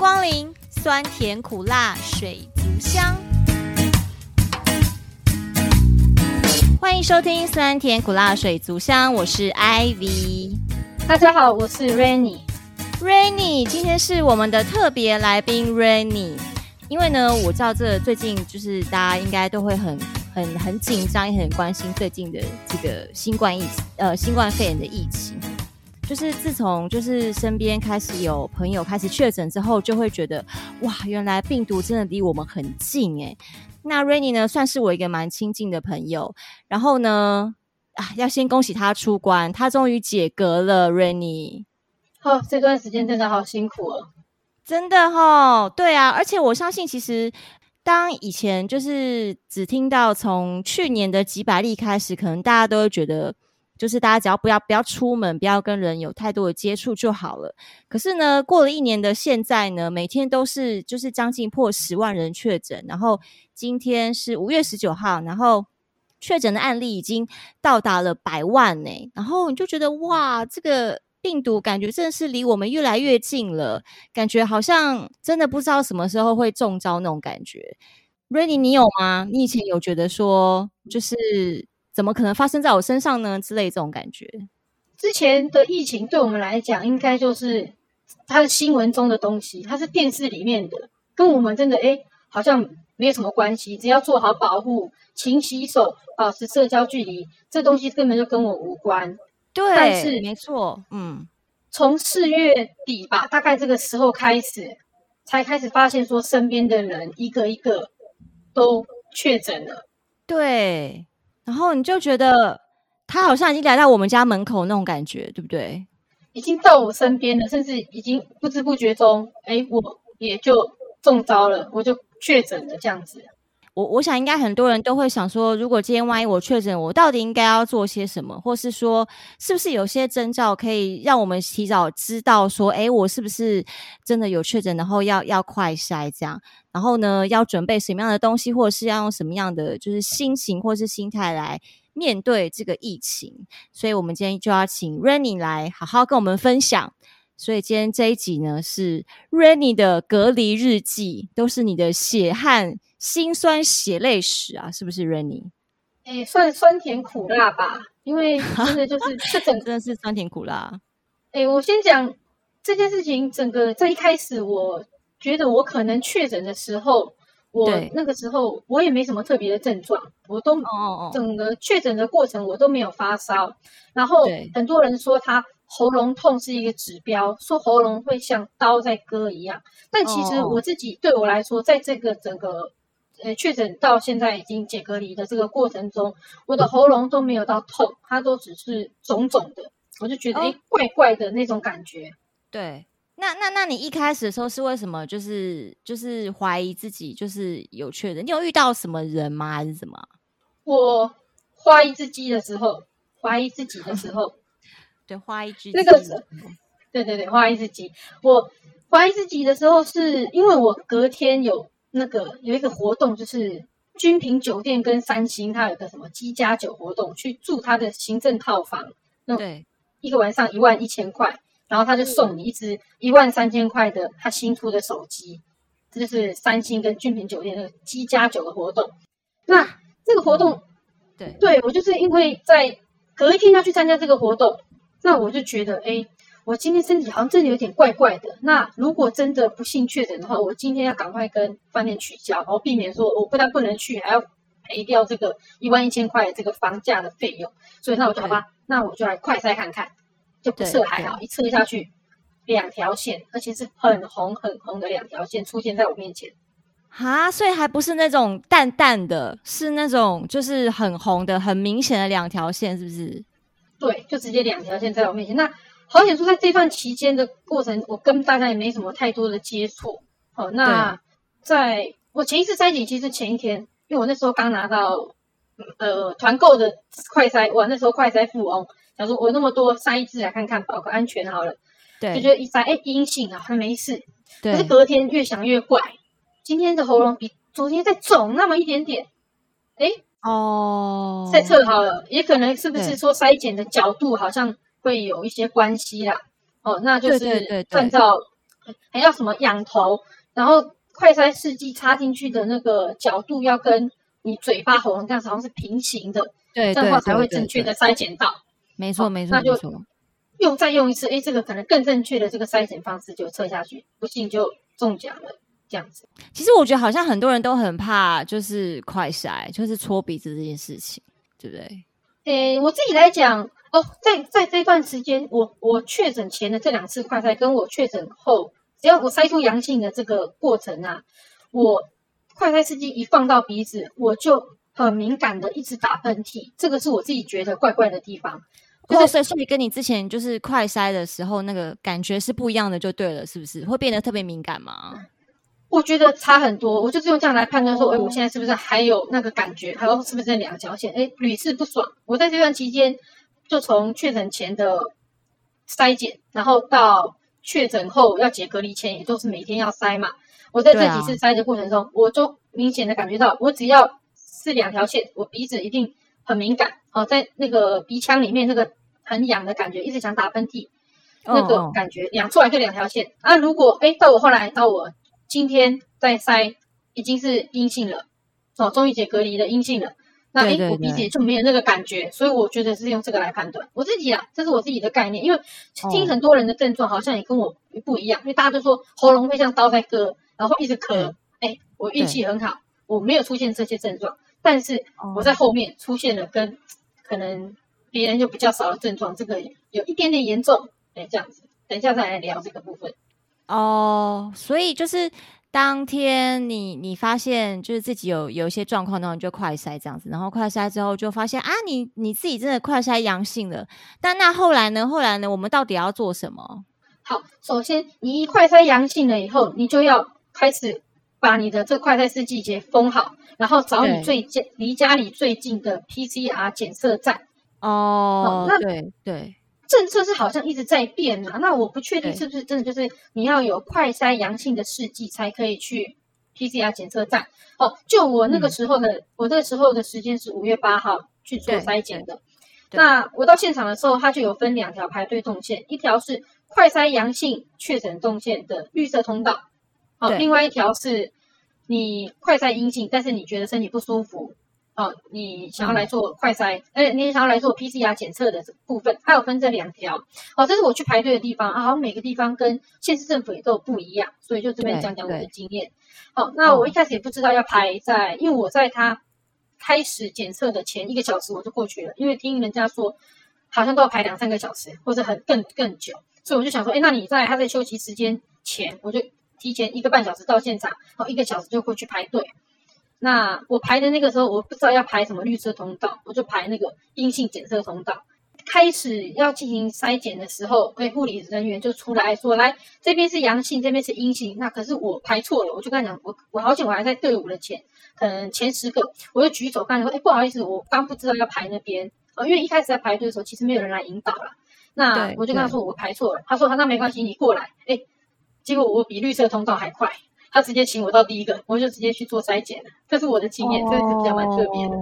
光临，酸甜苦辣水族箱。欢迎收听酸甜苦辣水族箱，我是 Ivy。大家好，我是 Rainy。Rainy，今天是我们的特别来宾 Rainy。因为呢，我知道这最近就是大家应该都会很、很、很紧张，也很关心最近的这个新冠疫情，呃，新冠肺炎的疫情。就是自从就是身边开始有朋友开始确诊之后，就会觉得哇，原来病毒真的离我们很近诶。那 Rainy 呢，算是我一个蛮亲近的朋友。然后呢，啊，要先恭喜他出关，他终于解隔了。Rainy，哦，这段时间真的好辛苦哦，真的哦，对啊，而且我相信，其实当以前就是只听到从去年的几百例开始，可能大家都会觉得。就是大家只要不要不要出门，不要跟人有太多的接触就好了。可是呢，过了一年的现在呢，每天都是就是将近破十万人确诊，然后今天是五月十九号，然后确诊的案例已经到达了百万呢、然后你就觉得哇，这个病毒感觉真的是离我们越来越近了，感觉好像真的不知道什么时候会中招那种感觉。Rainy，你有吗？你以前有觉得说就是？怎么可能发生在我身上呢？之类这种感觉。之前的疫情对我们来讲，应该就是它是新闻中的东西，它是电视里面的，跟我们真的诶好像没有什么关系。只要做好保护，勤洗手，保持社交距离，这东西根本就跟我无关。对，但是没错，嗯，从四月底吧，大概这个时候开始，才开始发现说身边的人一个一个都确诊了。对。然后你就觉得他好像已经来到我们家门口那种感觉，对不对？已经到我身边了，甚至已经不知不觉中，哎，我也就中招了，我就确诊了这样子。我我想应该很多人都会想说，如果今天万一我确诊，我到底应该要做些什么，或是说，是不是有些征兆可以让我们提早知道说，哎，我是不是真的有确诊，然后要要快筛这样。然后呢，要准备什么样的东西，或者是要用什么样的就是心情或是心态来面对这个疫情？所以，我们今天就要请 Rainy 来好好跟我们分享。所以，今天这一集呢，是 Rainy 的隔离日记，都是你的血汗、辛酸、血泪史啊，是不是 Rainy？哎，算酸甜苦辣吧，因为 真的就是这整真的是酸甜苦辣。哎，我先讲这件事情，整个在一开始我。觉得我可能确诊的时候，我那个时候我也没什么特别的症状，我都整个确诊的过程我都没有发烧。然后很多人说他喉咙痛是一个指标，说喉咙会像刀在割一样。但其实我自己对我来说，在这个整个呃确诊到现在已经解隔离的这个过程中，我的喉咙都没有到痛，它都只是肿肿的，我就觉得哎怪怪的那种感觉。对。那那那你一开始的时候是为什么就是就是怀疑自己就是有确诊？你有遇到什么人吗？还是什么？我怀疑自己的时候，怀疑自己的时候，对，花一只那个，对对对，花一只鸡。我花一只鸡的时候，是因为我隔天有那个有一个活动，就是君品酒店跟三星，它有个什么鸡加酒活动，去住它的行政套房，那对，一个晚上一万一千块。然后他就送你一只一万三千块的他新出的手机，这就是三星跟君品酒店那个机加酒的活动。那这个活动，对对，我就是因为在隔一天要去参加这个活动，那我就觉得，哎，我今天身体好像真的有点怪怪的。那如果真的不幸确诊的话，我今天要赶快跟饭店取消，然后避免说我不但不能去，还要赔掉这个一万一千块的这个房价的费用。所以那我就好吧，那我就来快筛看看。就不测还好，一测下去，两条线，而且是很红很红的两条线出现在我面前。哈，所以还不是那种淡淡的，是那种就是很红的、很明显的两条线，是不是？对，就直接两条线在我面前。那好险说，在这段期间的过程，我跟大家也没什么太多的接触。好，那在我前一次筛检，其实前一天，因为我那时候刚拿到呃团购的快筛，我，那时候快筛富翁。想说我那么多筛一次来看看，保个安全好了。对，就觉得一筛，哎，阴性啊，还没事。对。可是隔天越想越怪，今天的喉咙比昨天再肿那么一点点。哎，哦，再测好了，也可能是不是说筛检的角度好像会有一些关系啦？哦，那就是按照还要什么仰头，然后快筛试剂插进去的那个角度要跟你嘴巴喉咙这样子好像是平行的，对，这样的话才会正确的筛检到。没错，没错，那就。用再用一次，哎，这个可能更正确的这个筛检方式就测下去，不信就中奖了，这样子。其实我觉得好像很多人都很怕，就是快筛，就是搓鼻子这件事情，对不对？诶，我自己来讲哦，在在这段时间，我我确诊前的这两次快筛，跟我确诊后，只要我筛出阳性的这个过程啊，我快筛试剂一放到鼻子，我就很敏感的一直打喷嚏，这个是我自己觉得怪怪的地方。就是所以，所以跟你之前就是快筛的时候那个感觉是不一样的，就对了，是不是？会变得特别敏感吗？我觉得差很多，我就是用这样来判断说，哎，我现在是不是还有那个感觉？还有是不是那两条线？哎，屡试不爽。我在这段期间，就从确诊前的筛检，然后到确诊后要解隔离前，也都是每天要筛嘛。我在这几次筛的过程中，啊、我就明显的感觉到，我只要是两条线，我鼻子一定很敏感。哦，在那个鼻腔里面那个。很痒的感觉，一直想打喷嚏，那个感觉痒出来就两条线。啊，如果哎到我后来到我今天再筛已经是阴性了，哦，终于解隔离的阴性了，那哎我鼻子也就没有那个感觉，所以我觉得是用这个来判断。我自己啊，这是我自己的概念，因为听很多人的症状好像也跟我不一样，因为大家都说喉咙会像刀在割，然后一直咳，哎，我运气很好，我没有出现这些症状，但是我在后面出现了跟可能。别人就比较少的症状，这个有一点点严重，哎，这样子，等一下再来聊这个部分。哦，所以就是当天你你发现就是自己有有一些状况，然后你就快筛这样子，然后快筛之后就发现啊，你你自己真的快筛阳性了。但那后来呢？后来呢？我们到底要做什么？好，首先你一快筛阳性了以后，你就要开始把你的这快筛试剂节封好，然后找你最近离家里最近的 PCR 检测站。哦，那对对，政策是好像一直在变嘛，那我不确定是不是真的就是你要有快筛阳性的试剂才可以去 PCR 检测站。哦，就我那个时候的，嗯、我那个时候的时间是五月八号去做筛检的。那我到现场的时候，它就有分两条排队动线，一条是快筛阳性确诊动线的绿色通道，哦，另外一条是你快筛阴性，但是你觉得身体不舒服。哦，你想要来做快筛，哎、嗯，你想要来做 PCR 检测的这部分，它有分这两条。哦，这是我去排队的地方啊，好像每个地方跟县市政府也都不一样，所以就这边讲讲我的经验。好，那我一开始也不知道要排在，因为我在他开始检测的前一个小时我就过去了，因为听人家说好像都要排两三个小时，或者很更更久，所以我就想说，哎，那你在他在休息时间前，我就提前一个半小时到现场，然后一个小时就过去排队。那我排的那个时候，我不知道要排什么绿色通道，我就排那个阴性检测通道。开始要进行筛检的时候，哎，护理人员就出来说：“来，这边是阳性，这边是阴性。”那可是我排错了，我就跟他讲：“我我好险，我还在队伍的前，可能前十个。”我就举手跟他说：“哎，不好意思，我刚不知道要排那边。呃，因为一开始在排队的时候，其实没有人来引导了。那我就跟他说我排错了。他说：“那没关系，你过来。”哎，结果我比绿色通道还快。他直接请我到第一个，我就直接去做筛检。这是我的经验，这是比较蛮特别的。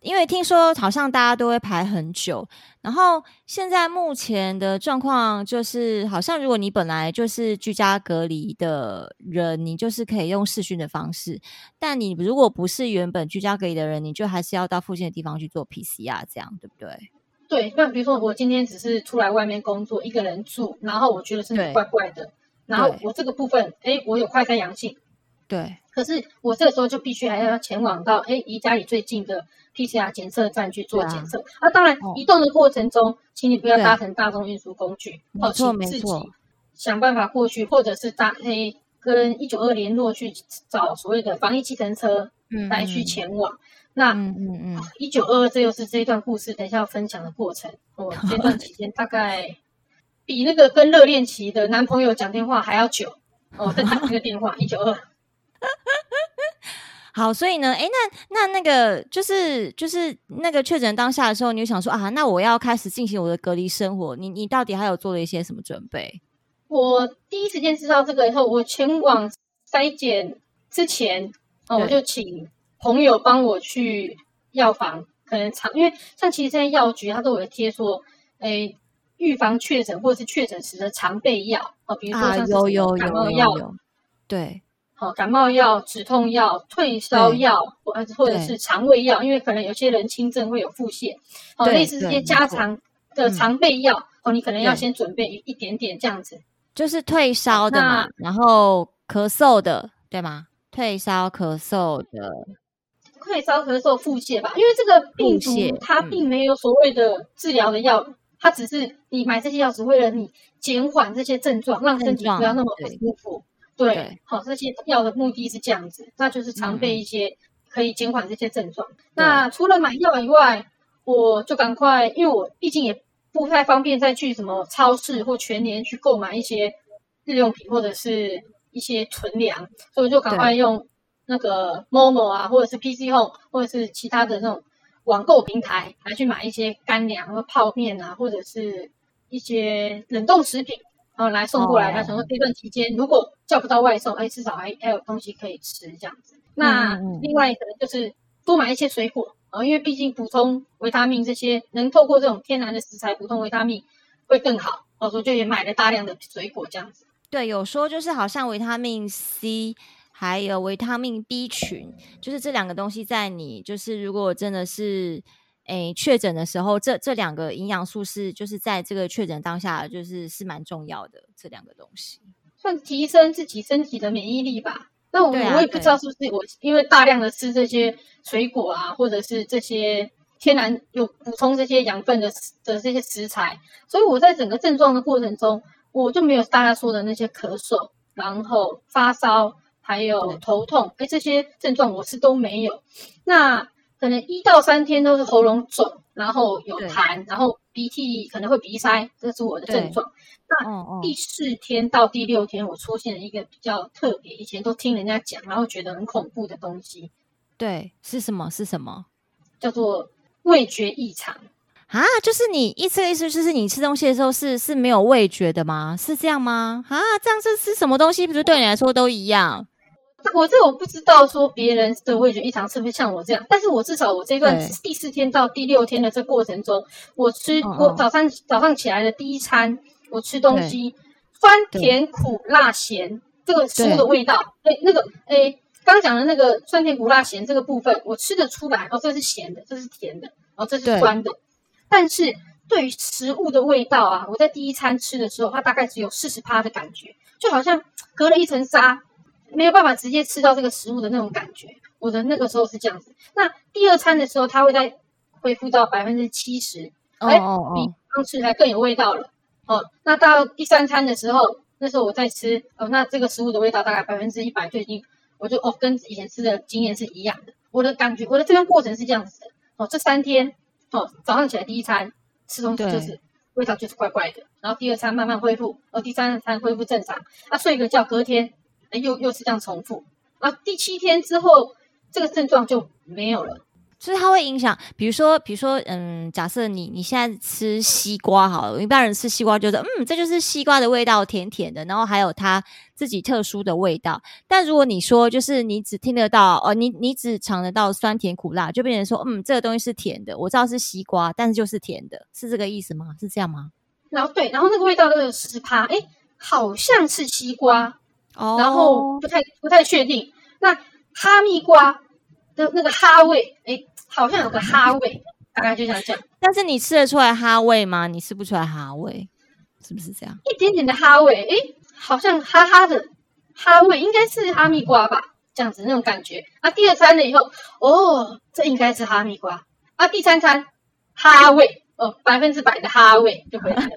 因为听说好像大家都会排很久，然后现在目前的状况就是，好像如果你本来就是居家隔离的人，你就是可以用视讯的方式；但你如果不是原本居家隔离的人，你就还是要到附近的地方去做 PCR，这样对不对？对，那比如说我今天只是出来外面工作，一个人住，然后我觉得身体怪怪的。然后我这个部分，哎，我有快筛阳性，对。可是我这个时候就必须还要前往到哎离家里最近的 PCR 检测站去做检测。啊，当然移动的过程中，请你不要搭乘大众运输工具，哦，请自己想办法过去，或者是搭哎跟一九二联络去找所谓的防疫计程车，嗯，来去前往。那嗯嗯嗯，一九二二这又是这一段故事，等一下要分享的过程。我，这段期间大概。比那个跟热恋期的男朋友讲电话还要久哦，在打那个电话一九二。好，所以呢，哎，那那那个就是就是那个确诊当下的时候，你就想说啊，那我要开始进行我的隔离生活。你你到底还有做了一些什么准备？我第一时间知道这个以后，我前往筛检之前哦，我就请朋友帮我去药房，可能常因为像其实现在药局它都有贴说，哎。预防确诊或者是确诊时的常备药啊，比如说像是有有感冒药，对，好，感冒药、止痛药、退烧药，或或者是肠胃药，因为可能有些人轻症会有腹泻，哦，类似这些家常的常备药，哦，你可能要先准备一一点点这样子，就是退烧的嘛，然后咳嗽的，对吗？退烧咳嗽的。退烧、咳嗽、腹泻吧，因为这个病毒它并没有所谓的治疗的药，嗯、它只是你买这些药，只为了你减缓这些症状，让身体不要那么不舒服。对，好，这些药的目的是这样子，那就是常备一些可以减缓这些症状。嗯、那除了买药以外，我就赶快，因为我毕竟也不太方便再去什么超市或全年去购买一些日用品或者是一些存粮，所以我就赶快用。那个 Momo 啊，或者是 PC Home，或者是其他的那种网购平台，来去买一些干粮和泡面啊，或者是一些冷冻食品，然后来送过来。他想说这段期间如果叫不到外送，哎，至少还还有东西可以吃这样子。那另外可能就是多买一些水果啊，因为毕竟补充维他命这些，能透过这种天然的食材补充维他命会更好。所以就也买了大量的水果这样子。对，有说就是好像维他命 C。还有维他命 B 群，就是这两个东西，在你就是如果真的是诶确诊的时候，这这两个营养素是就是在这个确诊当下，就是是蛮重要的这两个东西，算提升自己身体的免疫力吧。那我、啊、我也不知道是不是我因为大量的吃这些水果啊，或者是这些天然有补充这些养分的的这些食材，所以我在整个症状的过程中，我就没有大家说的那些咳嗽，然后发烧。还有头痛，哎，这些症状我是都没有。那可能一到三天都是喉咙肿，然后有痰，然后鼻涕可能会鼻塞，这是我的症状。那第四天到第六天，我出现了一个比较特别，以前都听人家讲，然后觉得很恐怖的东西。对，是什么？是什么？叫做味觉异常啊！就是你意思意思，就是你吃东西的时候是是没有味觉的吗？是这样吗？啊，这样是吃什么东西？不是对你来说都一样？我这我不知道说别人的味觉异常是不是像我这样，但是我至少我这段第四天到第六天的这过程中，我吃我早上早上起来的第一餐，我吃东西酸甜苦辣咸这个食物的味道，哎那个哎刚讲的那个酸甜苦辣咸这个部分，我吃得出来哦，这是咸的，这是甜的，哦这是酸的，但是对于食物的味道啊，我在第一餐吃的时候，它大概只有四十趴的感觉，就好像隔了一层纱。没有办法直接吃到这个食物的那种感觉，我的那个时候是这样子。那第二餐的时候，它会再恢复到百分之七十，哎，比刚吃还更有味道了。哦，那到第三餐的时候，那时候我在吃，哦，那这个食物的味道大概百分之一百就已经，我就哦跟以前吃的经验是一样的。我的感觉，我的这段过程是这样子的。哦，这三天，哦，早上起来第一餐吃东西就是味道就是怪怪的，然后第二餐慢慢恢复，哦，第三餐恢复正常。那睡个觉，隔天。又又是这样重复，啊，第七天之后，这个症状就没有了。所以它会影响，比如说，比如说，嗯，假设你你现在吃西瓜好了，一般人吃西瓜就是，嗯，这就是西瓜的味道，甜甜的，然后还有它自己特殊的味道。但如果你说，就是你只听得到，哦，你你只尝得到酸甜苦辣，就变成说，嗯，这个东西是甜的，我知道是西瓜，但是就是甜的，是这个意思吗？是这样吗？然后对，然后那个味道都有十趴，哎，好像是西瓜。哦，然后不太不太确定。那哈密瓜的那个哈味，哎，好像有个哈味，大概就像这样。但是你吃得出来哈味吗？你吃不出来哈味，是不是这样？一点点的哈味，哎，好像哈哈的哈味，应该是哈密瓜吧？这样子那种感觉。啊，第二餐了以后，哦，这应该是哈密瓜。啊，第三餐哈味，哦，百分之百的哈味就回来了。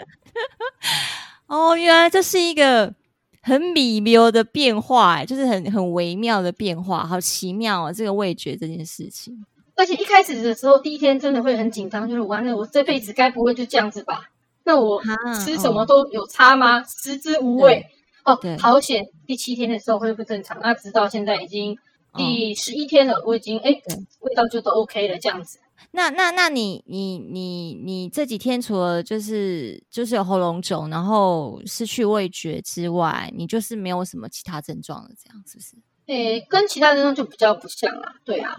哦，原来这是一个。很微妙的变化，哎，就是很很微妙的变化，好奇妙啊！这个味觉这件事情，而且一开始的时候，第一天真的会很紧张，就是完了，我这辈子该不会就这样子吧？那我吃什么都有差吗？食之无味哦，好险！第七天的时候恢复正常，那直到现在已经第十一天了，我已经哎，味道就都 OK 了，这样子。那那那你你你你这几天除了就是就是有喉咙肿，然后失去味觉之外，你就是没有什么其他症状了，这样是不是？诶，跟其他症状就比较不像啊。对啊，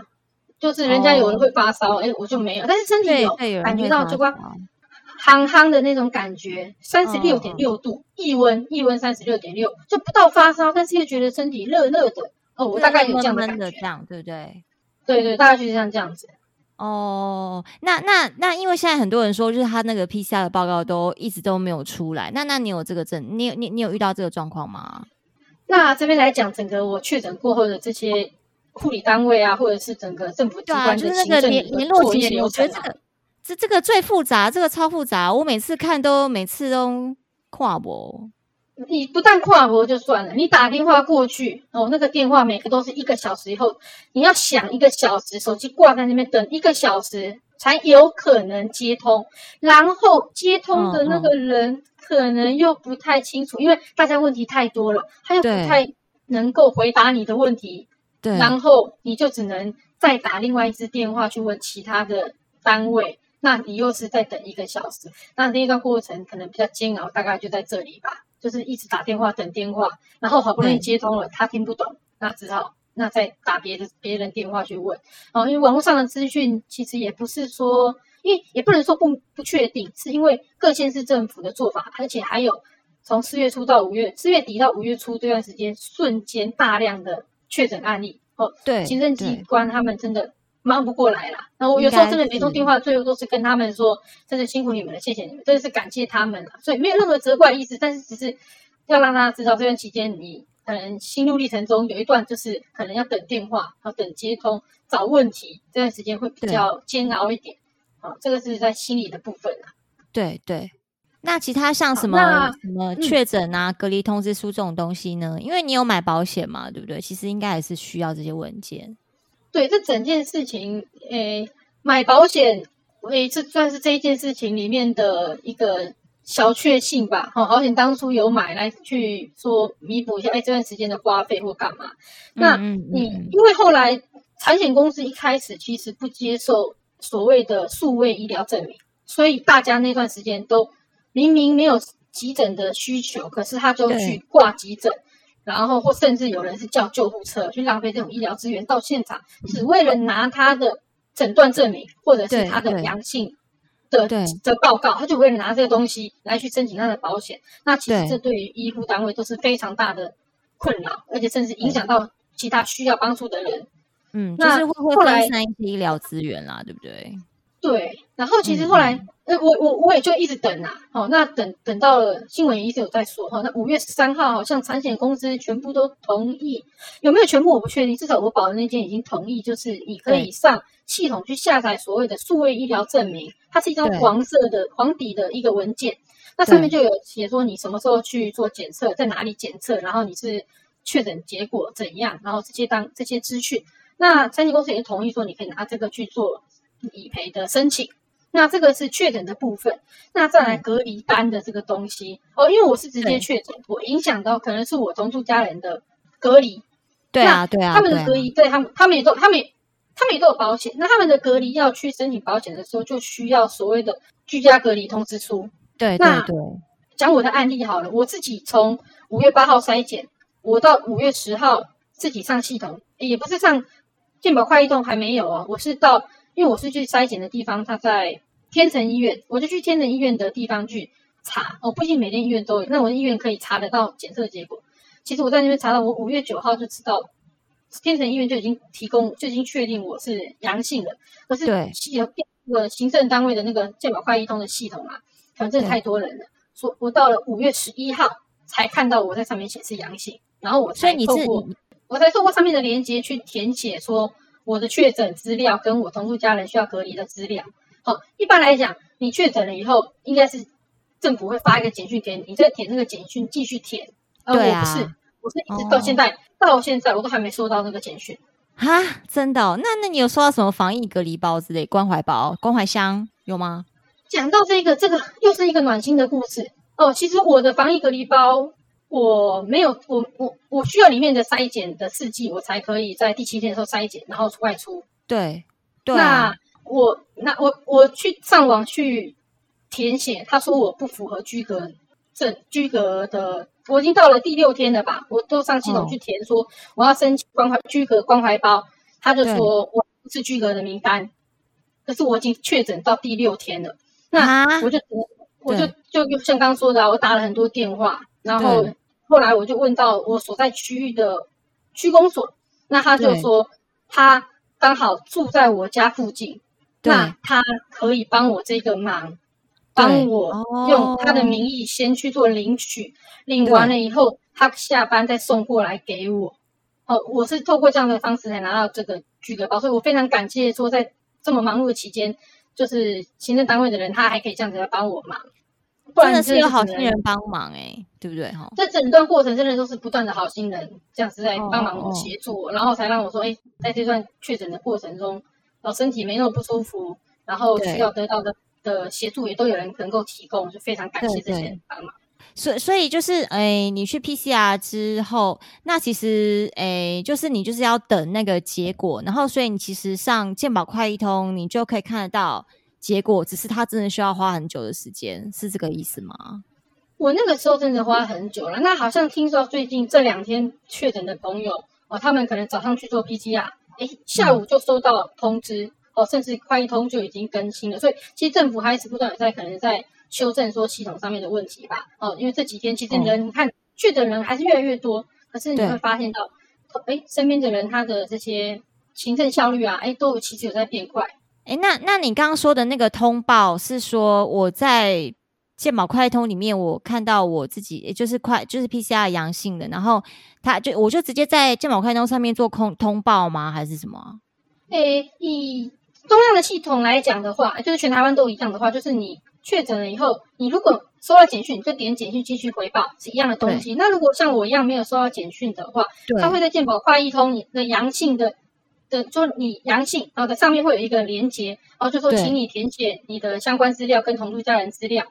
就是人家有人会发烧，诶、哦，我就没有，但是身体有感觉到就光憨憨的那种感觉，三十六点六度，腋温腋温三十六点六，就不到发烧，但是又觉得身体热热的。哦，我大概有这样的感觉，这样对不对？对对，大概就是像这样子。哦，那那那，因为现在很多人说，就是他那个 PCR 的报告都一直都没有出来。那那你有这个症？你有你你有遇到这个状况吗？那这边来讲，整个我确诊过后的这些护理单位啊，或者是整个政府机关的行政、啊、就是那个联联络进行，我觉得这个这这个最复杂，这个超复杂。我每次看都每次都跨博。你不但跨国就算了，你打电话过去哦，那个电话每个都是一个小时以后，你要想一个小时，手机挂在那边等一个小时才有可能接通，然后接通的那个人可能又不太清楚，嗯嗯、因为大家问题太多了，他又不太能够回答你的问题，对，然后你就只能再打另外一支电话去问其他的单位，那你又是在等一个小时，那这一段过程可能比较煎熬，大概就在这里吧。就是一直打电话等电话，然后好不容易接通了，他听不懂，那只好那再打别的别人电话去问。哦，因为网络上的资讯其实也不是说，因为也不能说不不确定，是因为各县市政府的做法，而且还有从四月初到五月，四月底到五月初这段时间，瞬间大量的确诊案例。哦，对，行政机关他们真的。忙不过来啦，然后我有时候真的没通电话，最后都是跟他们说，真的辛苦你们了，谢谢你们，真的是感谢他们了，所以没有任何责怪意思，但是只是要让大家知道，这段期间你可能心路历程中有一段就是可能要等电话，要等接通，找问题，这段时间会比较煎熬一点，好，这个是在心理的部分啊。对对，那其他像什么什么确诊啊、嗯、隔离通知书这种东西呢？因为你有买保险嘛，对不对？其实应该也是需要这些文件。对，这整件事情，诶，买保险，诶，这算是这一件事情里面的一个小确幸吧。哈，保险当初有买来去做弥补一下，哎，这段时间的花费或干嘛。那你因为后来产险公司一开始其实不接受所谓的数位医疗证明，所以大家那段时间都明明没有急诊的需求，可是他就去挂急诊。然后或甚至有人是叫救护车去浪费这种医疗资源到现场，只为了拿他的诊断证明或者是他的阳性的的报告，他就为了拿这个东西来去申请他的保险。那其实这对于医护单位都是非常大的困扰，而且甚至影响到其他需要帮助的人。嗯，那就是会会分散一些医疗资源啦，对不对？对，然后其实后来。呃，我我我也就一直等啊，好，那等等到了新闻也一直有在说哈，那五月十三号好像产险公司全部都同意，有没有全部我不确定，至少我保的那间已经同意，就是你可以上系统去下载所谓的数位医疗证明，它是一张黄色的黄底的一个文件，那上面就有写说你什么时候去做检测，在哪里检测，然后你是确诊结果怎样，然后这些当这些资讯，那产险公司也同意说你可以拿这个去做理赔的申请。那这个是确诊的部分，那再来隔离单的这个东西哦，因为我是直接确诊，我影响到可能是我同住家人的隔离，对啊对啊，他们的隔离，对他们他们也都他们他们也都有保险，那他们的隔离要去申请保险的时候，就需要所谓的居家隔离通知书。对对对，讲我的案例好了，我自己从五月八号筛检，我到五月十号自己上系统，也不是上健保快易通还没有啊，我是到。因为我是去筛检的地方，他在天成医院，我就去天成医院的地方去查。哦，不一定每间医院都有，那我的医院可以查得到检测结果。其实我在那边查到，我五月九号就知道，天成医院就已经提供，就已经确定我是阳性了。可是系统那个行政单位的那个健保快易通的系统啊，反正太多人了，说我到了五月十一号才看到我在上面显示阳性，然后我才透过我才透过上面的连接去填写说。我的确诊资料跟我同住家人需要隔离的资料，好，一般来讲，你确诊了以后，应该是政府会发一个简讯给你，你再填那个简讯继续填。而我不是，我是一直到现在，哦、到现在我都还没收到那个简讯。哈，真的、哦？那那你有收到什么防疫隔离包之类、关怀包、关怀箱有吗？讲到这个，这个又是一个暖心的故事哦。其实我的防疫隔离包。我没有，我我我需要里面的筛检的试剂，我才可以在第七天的时候筛检，然后外出。对，对啊。那我那我我去上网去填写，他说我不符合居格证，居格的，我已经到了第六天了吧？我都上系统去填说我要申请关怀居格关怀包，他就说我不是居格的名单，可是我已经确诊到第六天了。那我就我就就像刚刚说的，我打了很多电话，然后后来我就问到我所在区域的区公所，那他就说他刚好住在我家附近，那他可以帮我这个忙，帮我用他的名义先去做领取，领完了以后他下班再送过来给我。哦，我是透过这样的方式才拿到这个居隔包，所以我非常感谢说在这么忙碌的期间，就是行政单位的人他还可以这样子来帮我忙。真的是有好心人帮忙哎、欸，对不对哈？这整段过程真的都是不断的好心人这样子在帮忙我协助然后才让我说，哎，在这段确诊的过程中，哦，身体没那么不舒服，然后需要得到的的协助也都有人能够提供，就非常感谢这些人帮忙。所以所以就是，哎，你去 PCR 之后，那其实，哎，就是你就是要等那个结果，然后所以你其实上健保快一通，你就可以看得到。结果只是他真的需要花很久的时间，是这个意思吗？我那个时候真的花很久了。那好像听说最近这两天确诊的朋友哦，他们可能早上去做 PCR，哎，下午就收到通知、嗯、哦，甚至快易通就已经更新了。所以其实政府还是不断在可能在修正说系统上面的问题吧。哦，因为这几天其实人、哦、你看确诊人还是越来越多，可是你会发现到，哎，身边的人他的这些行政效率啊，哎，都其实有在变快。哎，那那你刚刚说的那个通报是说我在健保快通里面，我看到我自己也就是快就是 PCR 阳性的，然后他就我就直接在健保快通上面做通通报吗？还是什么？诶，以中央的系统来讲的话，就是全台湾都一样的话，就是你确诊了以后，你如果收到简讯，你就点简讯继续回报是一样的东西。那如果像我一样没有收到简讯的话，他会在健保快易通你的阳性的。的，就你阳性，然后在上面会有一个连接，然后就说请你填写你的相关资料跟同住家人资料，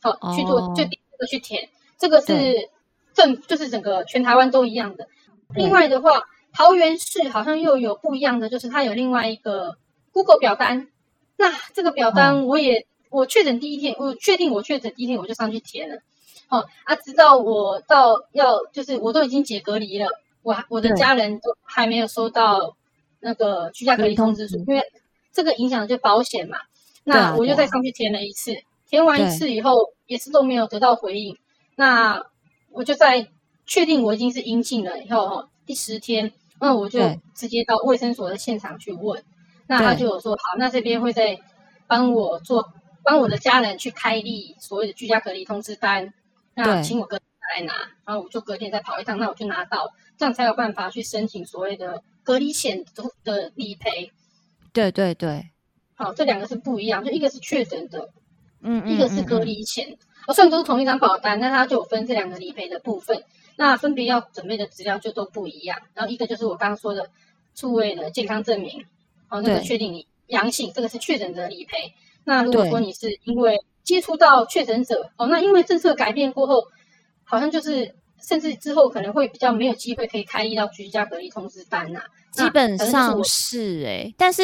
好、哦、去做，就点这个去填，这个是政，就是整个全台湾都一样的。另外的话，桃园市好像又有不一样的，就是它有另外一个 Google 表单。那这个表单我也，哦、我确诊第一天，我确定我确诊第一天我就上去填了，哦、啊，直到我到要就是我都已经解隔离了，我我的家人都还没有收到。那个居家隔离通知书，因为这个影响就保险嘛，那我就再上去填了一次，填完一次以后也是都没有得到回应，那我就在确定我已经是阴性了以后，第十天，那我就直接到卫生所的现场去问，那他就有说好，那这边会再帮我做，帮我的家人去开立所谓的居家隔离通知单，那请我隔天再来拿，然后我就隔天再跑一趟，那我就拿到，这样才有办法去申请所谓的。隔离险的理赔，对对对，好，这两个是不一样，就一个是确诊的，嗯，嗯，一个是隔离险。哦，虽然都是同一张保单，那它就有分这两个理赔的部分，那分别要准备的资料就都不一样。然后一个就是我刚刚说的数位的健康证明，哦，那个确定你阳性，这个是确诊的理赔。那如果说你是因为接触到确诊者，哦，那因为政策改变过后，好像就是。甚至之后可能会比较没有机会可以开立到居家隔离通知单呐、啊，基本上是诶、欸，但是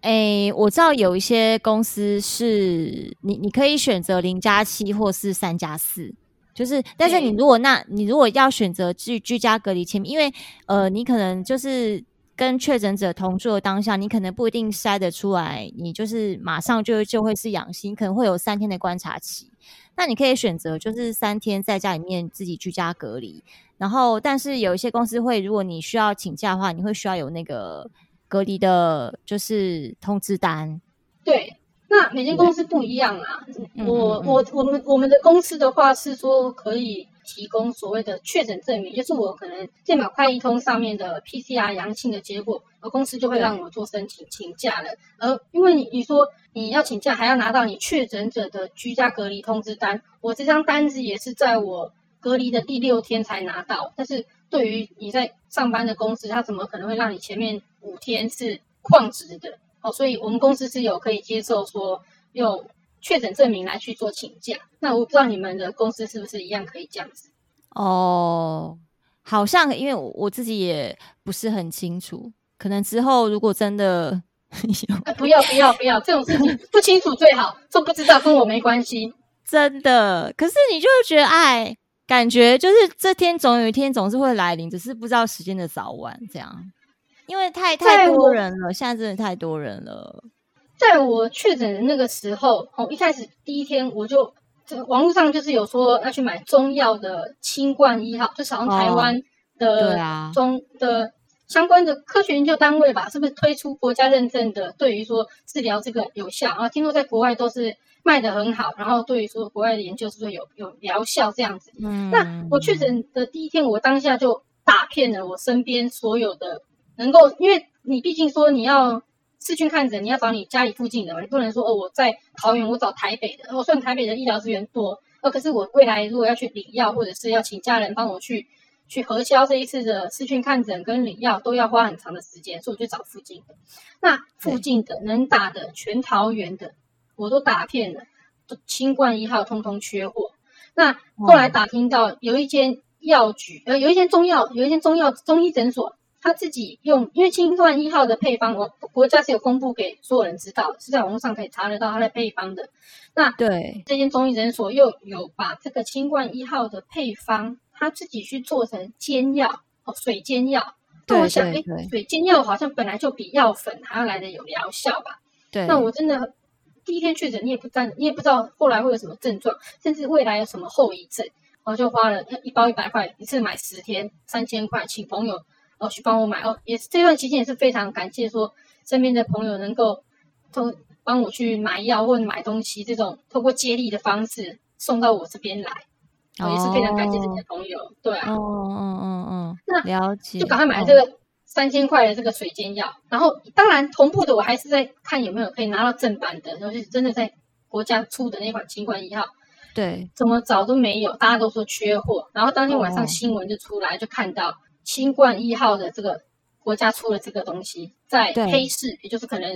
诶、欸，我知道有一些公司是你你可以选择零加七或是三加四，就是但是你如果那你如果要选择居居家隔离前，因为呃你可能就是跟确诊者同住的当下，你可能不一定筛得出来，你就是马上就就会是阳性，可能会有三天的观察期。那你可以选择就是三天在家里面自己居家隔离，然后但是有一些公司会，如果你需要请假的话，你会需要有那个隔离的，就是通知单。对，那每间公司不一样啊。我我我们我们的公司的话是说可以。提供所谓的确诊证明，就是我可能健保快易通上面的 PCR 阳性的结果，而公司就会让我做申请请假了。而因为你你说你要请假，还要拿到你确诊者的居家隔离通知单，我这张单子也是在我隔离的第六天才拿到。但是对于你在上班的公司，他怎么可能会让你前面五天是旷职的？哦，所以我们公司是有可以接受说用。确诊证明来去做请假，那我不知道你们的公司是不是一样可以这样子？哦，好像因为我我自己也不是很清楚，可能之后如果真的，呃、不要不要不要这种事情不清楚最好，说不知道跟我没关系，真的。可是你就会觉得，哎，感觉就是这天总有一天总是会来临，只是不知道时间的早晚这样，因为太太多人了，现在真的太多人了。在我确诊的那个时候，哦，一开始第一天我就这个网络上就是有说要去买中药的清冠一号，就是好像台湾的中、哦啊、的相关的科学研究单位吧，是不是推出国家认证的？对于说治疗这个有效啊，听说在国外都是卖的很好，然后对于说国外的研究是不是有有疗效这样子？嗯，那我确诊的第一天，我当下就打骗了我身边所有的能够，因为你毕竟说你要。视讯看诊，你要找你家里附近的嘛，你不能说哦，我在桃园，我找台北的。我、哦、算台北的医疗资源多，呃，可是我未来如果要去领药，或者是要请家人帮我去去核销这一次的视讯看诊跟领药，都要花很长的时间，所以我就找附近的。那附近的能打的，全桃园的我都打遍了，都清冠一号通通缺货。那后来打听到有一间药局，呃，有一间中药，有一间中药中医诊所。他自己用，因为清冠一号的配方，我国家是有公布给所有人知道，是在网络上可以查得到它的配方的。那对这间中医诊所又有把这个清冠一号的配方，他自己去做成煎药哦，水煎药。那我想，哎，水煎药好像本来就比药粉还要来的有疗效吧？对。那我真的第一天确诊，你也不知道，你也不知道后来会有什么症状，甚至未来有什么后遗症，我就花了一包一百块，一次买十天，三千块，请朋友。哦，去帮我买哦，也是这段期间也是非常感谢说身边的朋友能够通帮我去买药或者买东西，这种透过接力的方式送到我这边来，哦，也是非常感谢这些朋友。对啊，哦哦哦哦，那了解，就赶快买这个三千块的这个水煎药，然后当然同步的我还是在看有没有可以拿到正版的，就是真的在国家出的那款新冠一号，对，怎么找都没有，大家都说缺货，然后当天晚上新闻就出来，就看到。清冠一号的这个国家出了这个东西，在黑市，也就是可能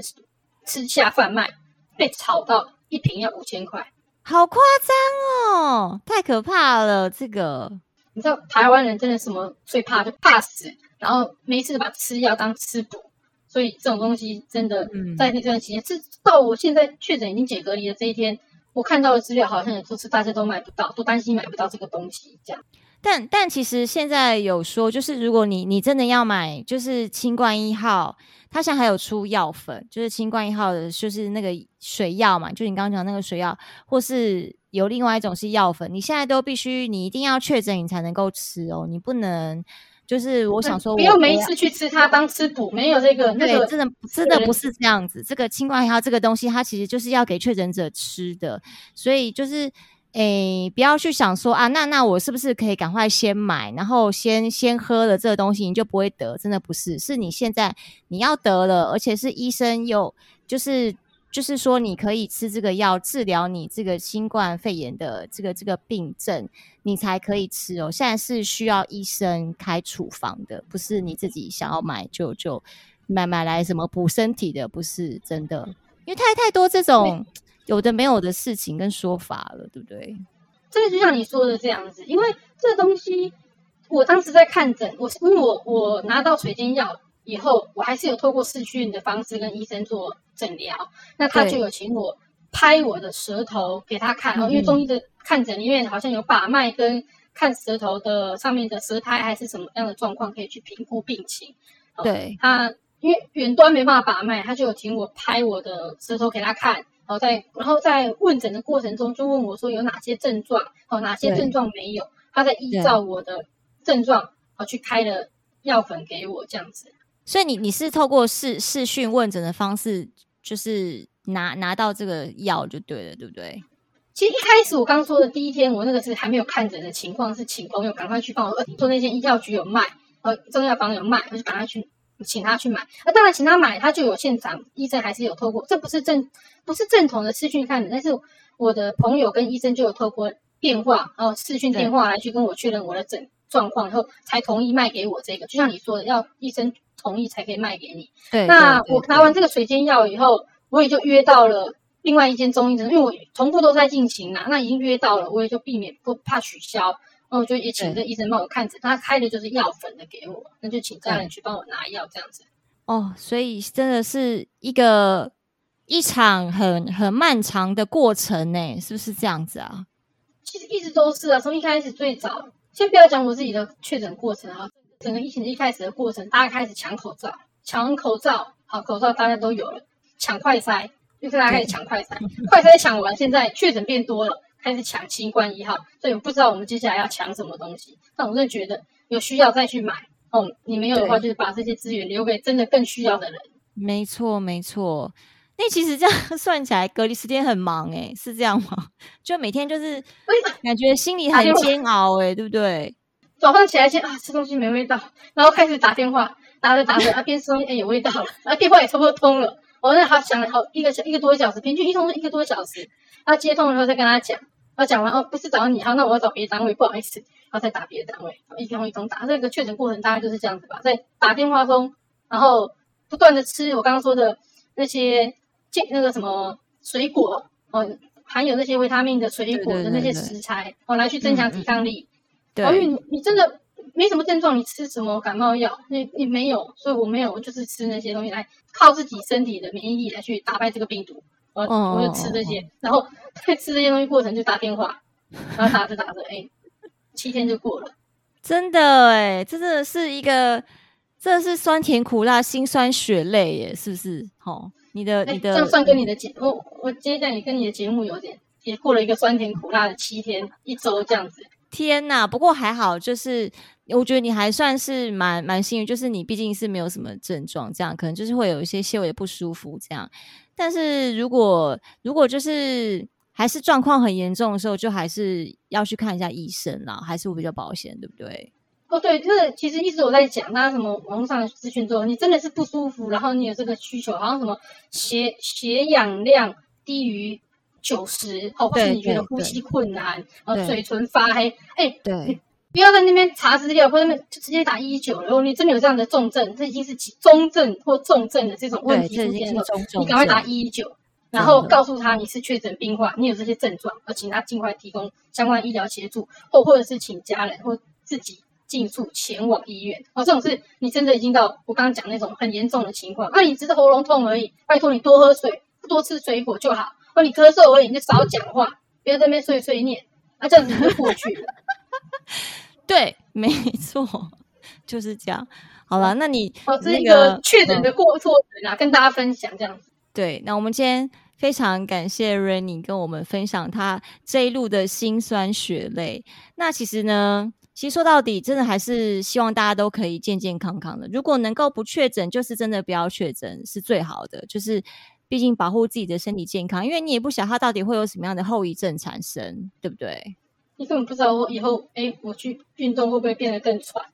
吃下贩卖，被炒到一瓶要五千块，好夸张哦，太可怕了！这个你知道台湾人真的什么最怕就怕死，然后没事把吃药当吃补，所以这种东西真的在那段时间，是、嗯、到我现在确诊已经解隔离的这一天，我看到的资料好像也都是大家都买不到，都担心买不到这个东西这样。但但其实现在有说，就是如果你你真的要买，就是清冠一号，它现在还有出药粉，就是清冠一号的，就是那个水药嘛，就你刚刚讲那个水药，或是有另外一种是药粉，你现在都必须你一定要确诊你才能够吃哦，你不能就是我想说我，不要每一次去吃它当吃补，没有这个那个，真的真的不是这样子。这个清冠一号这个东西，它其实就是要给确诊者吃的，所以就是。诶，不要去想说啊，那那我是不是可以赶快先买，然后先先喝了这个东西，你就不会得？真的不是，是你现在你要得了，而且是医生又就是就是说你可以吃这个药治疗你这个新冠肺炎的这个这个病症，你才可以吃哦。现在是需要医生开处方的，不是你自己想要买就就买买来什么补身体的，不是真的，因为太太多这种。有的没有的事情跟说法了，对不对？这个就像你说的这样子，因为这个东西，我当时在看诊，我因为我我拿到水晶药以后，我还是有透过视讯的方式跟医生做诊疗，那他就有请我拍我的舌头给他看，哦，因为中医的看诊里面好像有把脉跟看舌头的上面的舌苔还是什么样的状况，可以去评估病情。对，他因为远端没办法把脉，他就有请我拍我的舌头给他看。然后在然后在问诊的过程中，就问我说有哪些症状，哦，哪些症状没有？他在依照我的症状，哦，去开了药粉给我这样子。所以你你是透过视视讯问诊的方式，就是拿拿到这个药就对了，对不对？其实一开始我刚说的第一天，我那个是还没有看诊的情况，是请朋友赶快去帮我说那间医药局有卖，呃，中药房有卖，我就赶快去。请他去买，那当然请他买，他就有现场医生还是有透过，这不是正不是正统的视讯看的，但是我的朋友跟医生就有透过电话，然后视讯电话来去跟我确认我的诊状况，然后才同意卖给我这个。就像你说的，要医生同意才可以卖给你。对，那我拿完这个水煎药以后，我也就约到了另外一间中医诊，因为我同步都在进行啦，那已经约到了，我也就避免不怕取消。然后我就也请这医生帮我看诊，他开的就是药粉的给我，那就请家人去帮我拿药这样子。哦，所以真的是一个一场很很漫长的过程呢，是不是这样子啊？其实一直都是啊，从一开始最早，先不要讲我自己的确诊过程啊，整个疫情一开始的过程，大家开始抢口罩，抢口罩，好，口罩大家都有了，抢快筛，就是大家开始抢快筛，快筛抢完，现在确诊变多了，开始抢清冠一号，所以我不知道我们接下来要抢什么东西。但我真的觉得有需要再去买哦，你没有的话，就是把这些资源留给真的更需要的人。没错，没错。那其实这样 算起来，隔离时间很忙哎、欸，是这样吗？就每天就是感觉心里很煎熬哎、欸，对不对？早上起来先啊，吃东西没味道，然后开始打电话，打着打着啊，边吃东西哎有味道了，然后电话也差不多通了。我那好想了好一个小一个多小时，平均一通一个多小时。他接通的时候再跟他讲，然后讲完哦，不是找你，好，那我要找别的单位，不好意思，然后再打别的单位，一通一通打。这个确诊过程大概就是这样子吧，在打电话中，然后不断的吃我刚刚说的那些健。那个什么水果哦，含有那些维他命的水果的那些食材哦，来去增强抵抗力。对，因为你你真的没什么症状，你吃什么感冒药？你你没有，所以我没有，就是吃那些东西来靠自己身体的免疫力来去打败这个病毒。我我就吃这些，然后在吃这些东西过程就打电话，然后打着打着，哎，七天就过了。真的哎，这真的是一个，这是酸甜苦辣辛酸血泪耶，是不是？哦。你的你的，这样算跟你的节，我我接下来你跟你的节目有点，也过了一个酸甜苦辣的七天一周这样子。天呐，不过还好，就是我觉得你还算是蛮蛮幸运，就是你毕竟是没有什么症状，这样可能就是会有一些些微的不舒服这样。但是如果如果就是还是状况很严重的时候，就还是要去看一下医生啦，还是会比较保险，对不对？哦，对，就是其实一直我在讲，那什么网络上的资讯之后，你真的是不舒服，然后你有这个需求，好像什么血血氧量低于九十，哦，或是你觉得呼吸困难，呃，嘴唇发黑，哎，对，不要在那边查资料，或者那就直接打一一九，如果你真的有这样的重症，这已经是中症或重症的这种问题出现了，你赶快打一一九，然后告诉他你是确诊病患，你有这些症状，而请他尽快提供相关医疗协助，或或者是请家人或自己。尽速前往医院哦，这种是你真的已经到我刚刚讲那种很严重的情况，那、啊、你只是喉咙痛而已，拜托你多喝水，多吃水果就好。或、啊、你咳嗽而已，你就少讲话，不要在那边碎碎念，那、啊、这样子就过去了。对，没错，就是这样。好了，那你哦，这是一个确诊的过错啊，嗯、跟大家分享这样子。对，那我们今天非常感谢 Rainy 跟我们分享他这一路的辛酸血泪。那其实呢？其实说到底，真的还是希望大家都可以健健康康的。如果能够不确诊，就是真的不要确诊是最好的。就是毕竟保护自己的身体健康，因为你也不晓得它到底会有什么样的后遗症产生，对不对？你根本不知道我以后，哎，我去运动会不会变得更喘，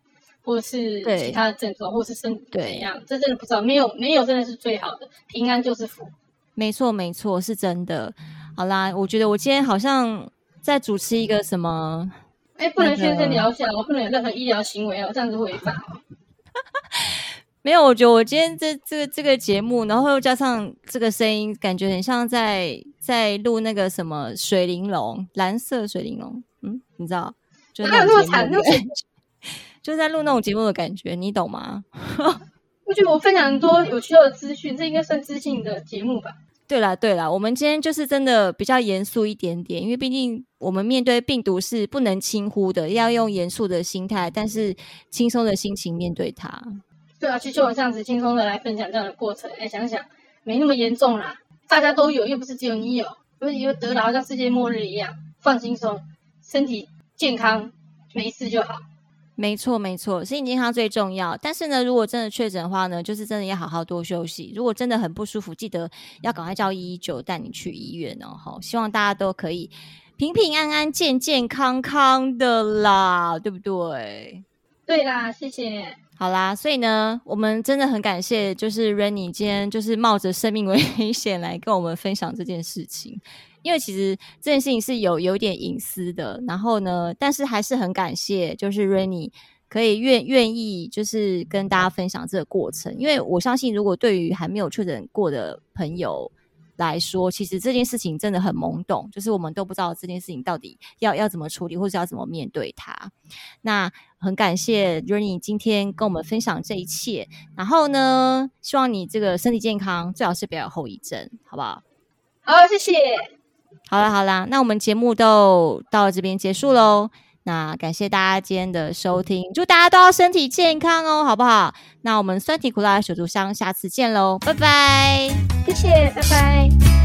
或者是其他的症状，或者是身体怎样？这真的不知道。没有，没有，真的是最好的。平安就是福。没错，没错，是真的。好啦，我觉得我今天好像在主持一个什么。哎，不能宣称疗效，我不能有任何医疗行为哦，这样子违法。没有，我觉得我今天这这个这个节目，然后又加上这个声音，感觉很像在在录那个什么水玲珑，蓝色水玲珑。嗯，你知道？就是那种节目，就是在录那种节目的感觉，你懂吗？我觉得我分享很多有趣的资讯，这应该算知性的节目吧。对啦，对啦，我们今天就是真的比较严肃一点点，因为毕竟我们面对病毒是不能轻忽的，要用严肃的心态，但是轻松的心情面对它。对啊，其实我这样子轻松的来分享这样的过程，哎，想想没那么严重啦，大家都有，又不是只有你有，所以又得了好像世界末日一样，放轻松，身体健康，没事就好。没错，没错，身体健康最重要。但是呢，如果真的确诊的话呢，就是真的要好好多休息。如果真的很不舒服，记得要赶快叫一一九带你去医院哦。好，希望大家都可以平平安安、健健康康的啦，对不对？对啦，谢谢。好啦，所以呢，我们真的很感谢，就是 Renny 今天就是冒着生命危险来跟我们分享这件事情。因为其实这件事情是有有点隐私的，然后呢，但是还是很感谢，就是 Renny 可以愿愿意就是跟大家分享这个过程，因为我相信，如果对于还没有确诊过的朋友来说，其实这件事情真的很懵懂，就是我们都不知道这件事情到底要要怎么处理，或是要怎么面对它。那很感谢 Renny 今天跟我们分享这一切，然后呢，希望你这个身体健康，最好是不要有后遗症，好不好？好，谢谢。好啦好啦，那我们节目都到这边结束喽。那感谢大家今天的收听，祝大家都要身体健康哦，好不好？那我们酸甜苦辣的小竹香，下次见喽，拜拜，谢谢，拜拜。